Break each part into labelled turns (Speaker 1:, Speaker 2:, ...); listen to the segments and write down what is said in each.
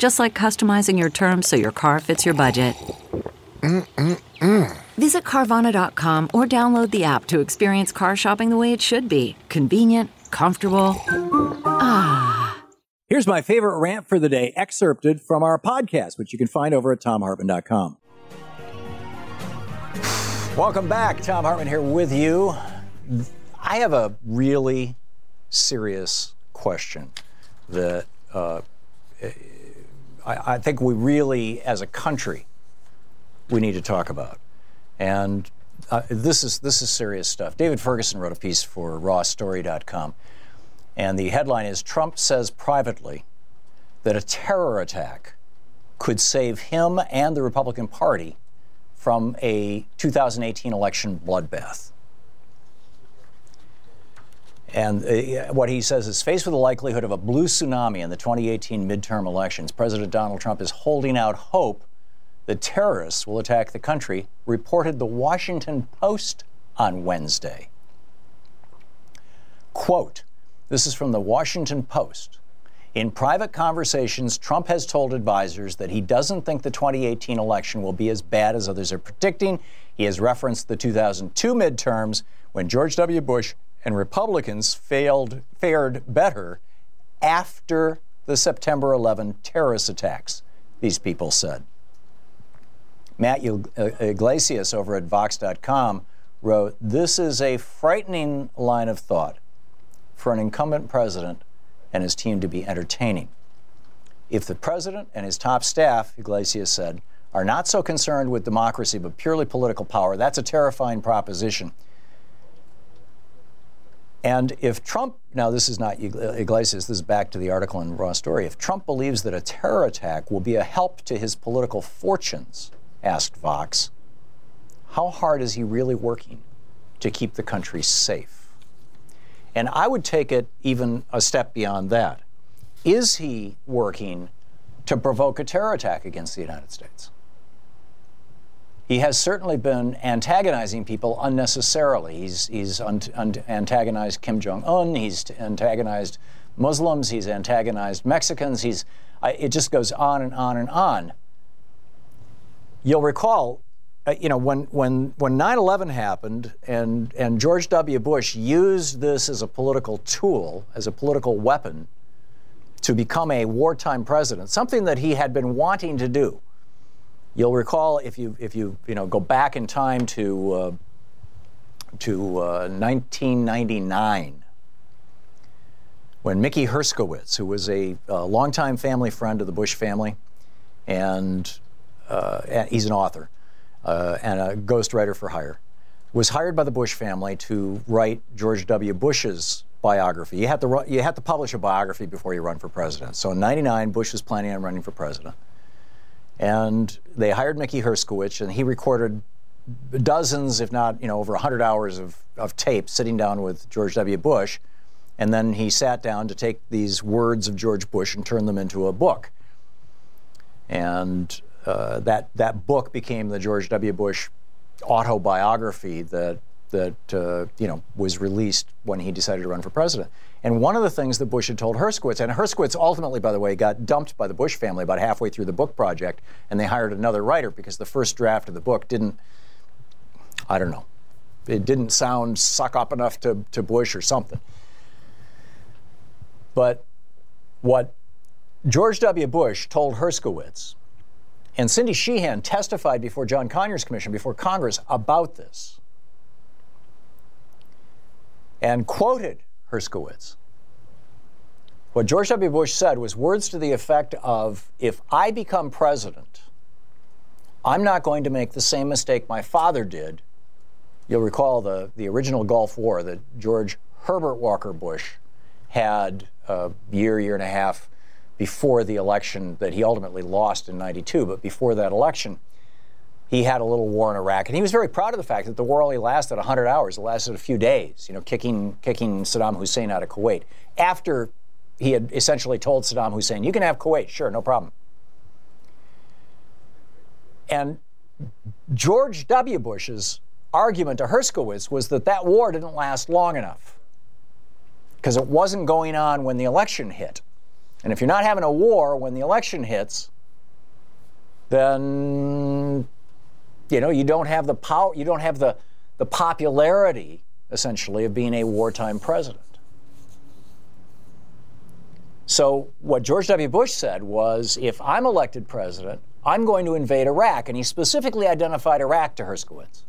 Speaker 1: Just like customizing your terms so your car fits your budget.
Speaker 2: Mm-mm-mm.
Speaker 1: Visit Carvana.com or download the app to experience car shopping the way it should be convenient, comfortable. Ah.
Speaker 3: Here's my favorite rant for the day, excerpted from our podcast, which you can find over at thomhartmann.com. Welcome back. Thom Hartmann here with you. I have a really serious question that uh, I, I think we really, as a country, we need to talk about. And uh, this is this is serious stuff. David Ferguson wrote a piece for rawstory.com. And the headline is Trump says privately that a terror attack could save him and the Republican Party from a 2018 election bloodbath. And uh, what he says is faced with the likelihood of a blue tsunami in the 2018 midterm elections, President Donald Trump is holding out hope that terrorists will attack the country, reported the Washington Post on Wednesday. Quote, this is from the Washington Post. In private conversations, Trump has told advisors that he doesn't think the 2018 election will be as bad as others are predicting. He has referenced the 2002 midterms when George W. Bush and Republicans failed, fared better after the September 11 terrorist attacks, these people said. Matt uh, Yglesias over at Vox.com wrote This is a frightening line of thought for an incumbent president and his team to be entertaining. If the president and his top staff, Yglesias said, are not so concerned with democracy but purely political power, that's a terrifying proposition. And if Trump, now this is not Yglesias, this is back to the article in Raw Story. If Trump believes that a terror attack will be a help to his political fortunes, asked Vox, how hard is he really working to keep the country safe? And I would take it even a step beyond that. Is he working to provoke a terror attack against the United States? He has certainly been antagonizing people unnecessarily. He's, he's un, un, antagonized Kim Jong un, he's antagonized Muslims, he's antagonized Mexicans, he's, it just goes on and on and on. You'll recall uh, you know, when when when 9/11 happened and and George W. Bush used this as a political tool, as a political weapon, to become a wartime president, something that he had been wanting to do. You'll recall if you if you you know go back in time to uh, to uh, 1999 when Mickey Herskowitz, who was a, a longtime family friend of the Bush family, and uh, he's an author uh, and a ghostwriter for hire, was hired by the Bush family to write George W. Bush's biography. You had to you had to publish a biography before you run for president. So in '99, Bush was planning on running for president, and they hired Mickey Herskowitz, and he recorded dozens, if not you know over 100 hours of, of tape sitting down with George W. Bush, and then he sat down to take these words of George Bush and turn them into a book. And uh, that that book became the George W. Bush autobiography that that uh, you know was released when he decided to run for president. And one of the things that Bush had told Herskowitz, and Herskowitz ultimately, by the way, got dumped by the Bush family about halfway through the book project, and they hired another writer because the first draft of the book didn't, I don't know, it didn't sound suck up enough to, to Bush or something. But what George W. Bush told Herskowitz And Cindy Sheehan testified before John Conyers Commission, before Congress, about this and quoted Herskowitz. What George W. Bush said was words to the effect of If I become president, I'm not going to make the same mistake my father did. You'll recall the, the original Gulf War that George Herbert Walker Bush had a year, year and a half before the election that he ultimately lost in 92. But before that election, he had a little war in Iraq, and he was very proud of the fact that the war only lasted 100 hours. It lasted a few days, you know, kicking, kicking Saddam Hussein out of Kuwait. After he had essentially told Saddam Hussein, you can have Kuwait, sure, no problem. And George W. Bush's argument to Herskowitz was that that war didn't last long enough because it wasn't going on when the election hit. And if you're not having a war when the election hits, then you know you don't have the power, you don't have the, the popularity essentially of being a wartime president. So what George W. Bush said was, if I'm elected president, I'm going to invade Iraq, and he specifically identified Iraq to Herskowitz.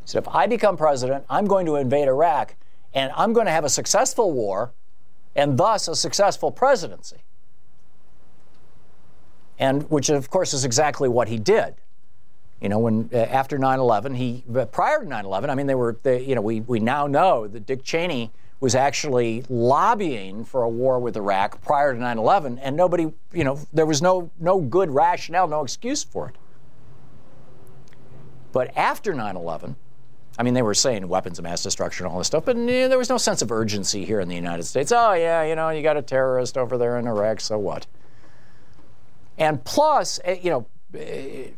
Speaker 3: He said, if I become president, I'm going to invade Iraq, and I'm going to have a successful war and thus a successful presidency. And which, of course, is exactly what he did. You know, when uh, after 9/11, he prior to 9/11, I mean, they were, they, you know, we we now know that Dick Cheney was actually lobbying for a war with Iraq prior to 9/11, and nobody, you know, there was no no good rationale, no excuse for it. But after 9/11, I mean, they were saying weapons of mass destruction and all this stuff, but there was no sense of urgency here in the United States. Oh, yeah, you know, you got a terrorist over there in Iraq, so what? And plus, eh, you know, eh,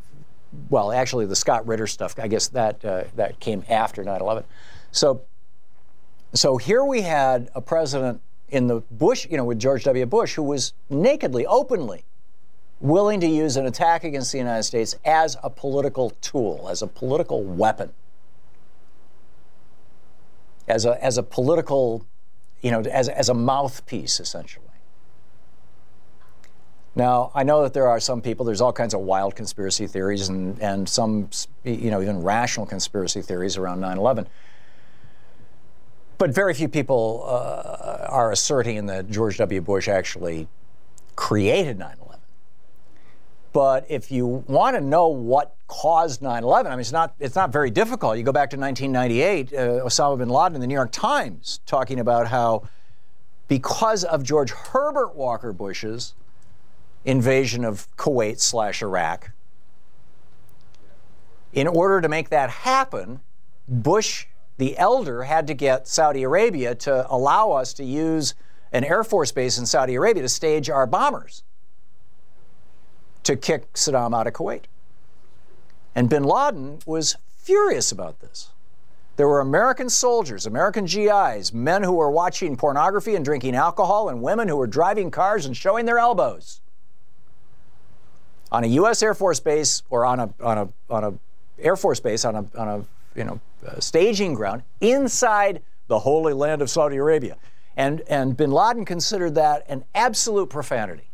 Speaker 3: well, actually, the Scott Ritter stuff, I guess that uh, that came after 9/11. So, so here we had a president in the Bush, you know, with George W. Bush, who was nakedly, openly willing to use an attack against the United States as a political tool, as a political weapon as a, as a political, you know, as, as a mouthpiece, essentially. Now, I know that there are some people, there's all kinds of wild conspiracy theories and, and some, you know, even rational conspiracy theories around 9 11. But very few people uh, are asserting that George W. Bush actually created 9 11. But if you want to know what caused 9/11, I mean, it's not it's not very difficult. You go back to 1998, uh, Osama bin Laden in the New York Times talking about how because of George Herbert Walker Bush's invasion of Kuwait slash Iraq, in order to make that happen, Bush the elder had to get Saudi Arabia to allow us to use an Air Force base in Saudi Arabia to stage our bombers to kick Saddam out of Kuwait. And bin Laden was furious about this. There were American soldiers, American GIs, men who were watching pornography and drinking alcohol, and women who were driving cars and showing their elbows on a U.S. Air Force base or on a on a on a Air Force base on a on a you know uh, staging ground inside the holy land of Saudi Arabia, and and Bin Laden considered that an absolute profanity.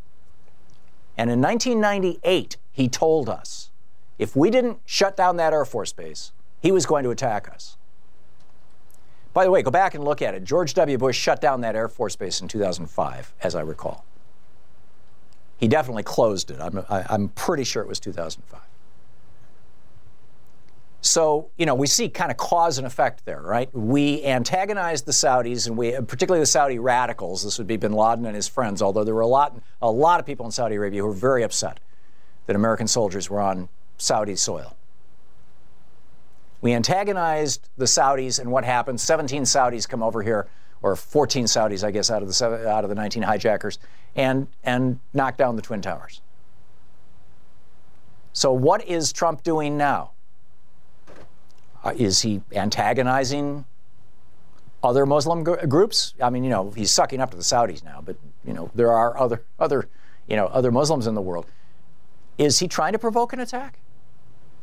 Speaker 3: And in 1998, he told us if we didn't shut down that Air Force base, he was going to attack us. By the way, go back and look at it. George W. Bush shut down that Air Force base in 2005, as I recall. He definitely closed it. I'm, I, am i am pretty sure it was 2005. So, you know, we see kind of cause and effect there, right? We antagonized the Saudis, and we, particularly the Saudi radicals. This would be Bin Laden and his friends. Although there were a lot, a lot of people in Saudi Arabia who were very upset that American soldiers were on Saudi soil. We antagonized the Saudis, and what happens? 17 Saudis come over here, or 14 Saudis, I guess, out of the out of the 19 hijackers, and and knock down the twin towers. So, what is Trump doing now? Uh, is he antagonizing other Muslim gr- groups? I mean, you know, he's sucking up to the Saudis now, but you know, there are other other, you know, other Muslims in the world. Is he trying to provoke an attack?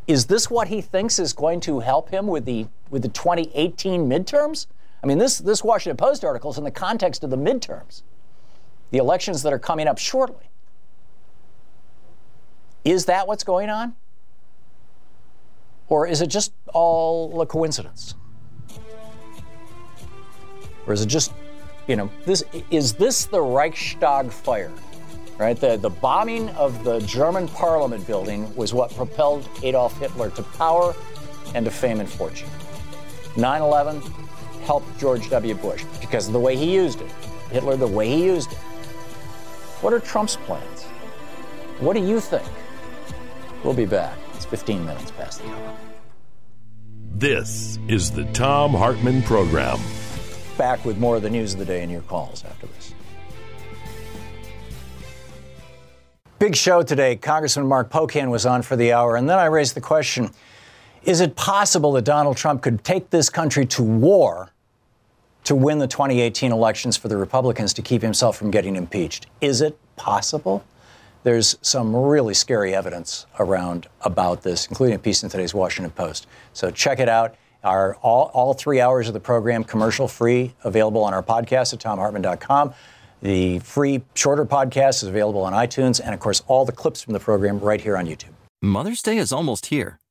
Speaker 3: Is this what he thinks is going to help him with the with the 2018 midterms? I mean, this this Washington Post article is in the context of the midterms, the elections that are coming up shortly. Is that what's going on? Or is it just all a coincidence? Or is it just, you know, this is this the Reichstag fire? Right? The, the bombing of the German parliament building was what propelled Adolf Hitler to power and to fame and fortune. 9 11 helped George W. Bush because of the way he used it. Hitler, the way he used it. What are Trump's plans? What do you think? We'll be back. It's 15 minutes past the hour.
Speaker 4: This is the Thom Hartmann Program.
Speaker 3: Back with more of the news of the day and your calls after this. Big show today. Congressman Mark Pocan was on for the hour, and then I raised the question is it possible that Donald Trump could take this country to war to win the 2018 elections for the Republicans to keep himself from getting impeached? Is it possible? There's some really scary evidence around about this, including a piece in today's Washington Post. So check it out. Our all, all three hours of the program, commercial free, available on our podcast at thomhartmann.com. The free shorter podcast is available on iTunes, and of course, all the clips from the program right here on YouTube.
Speaker 5: Mother's Day is almost here,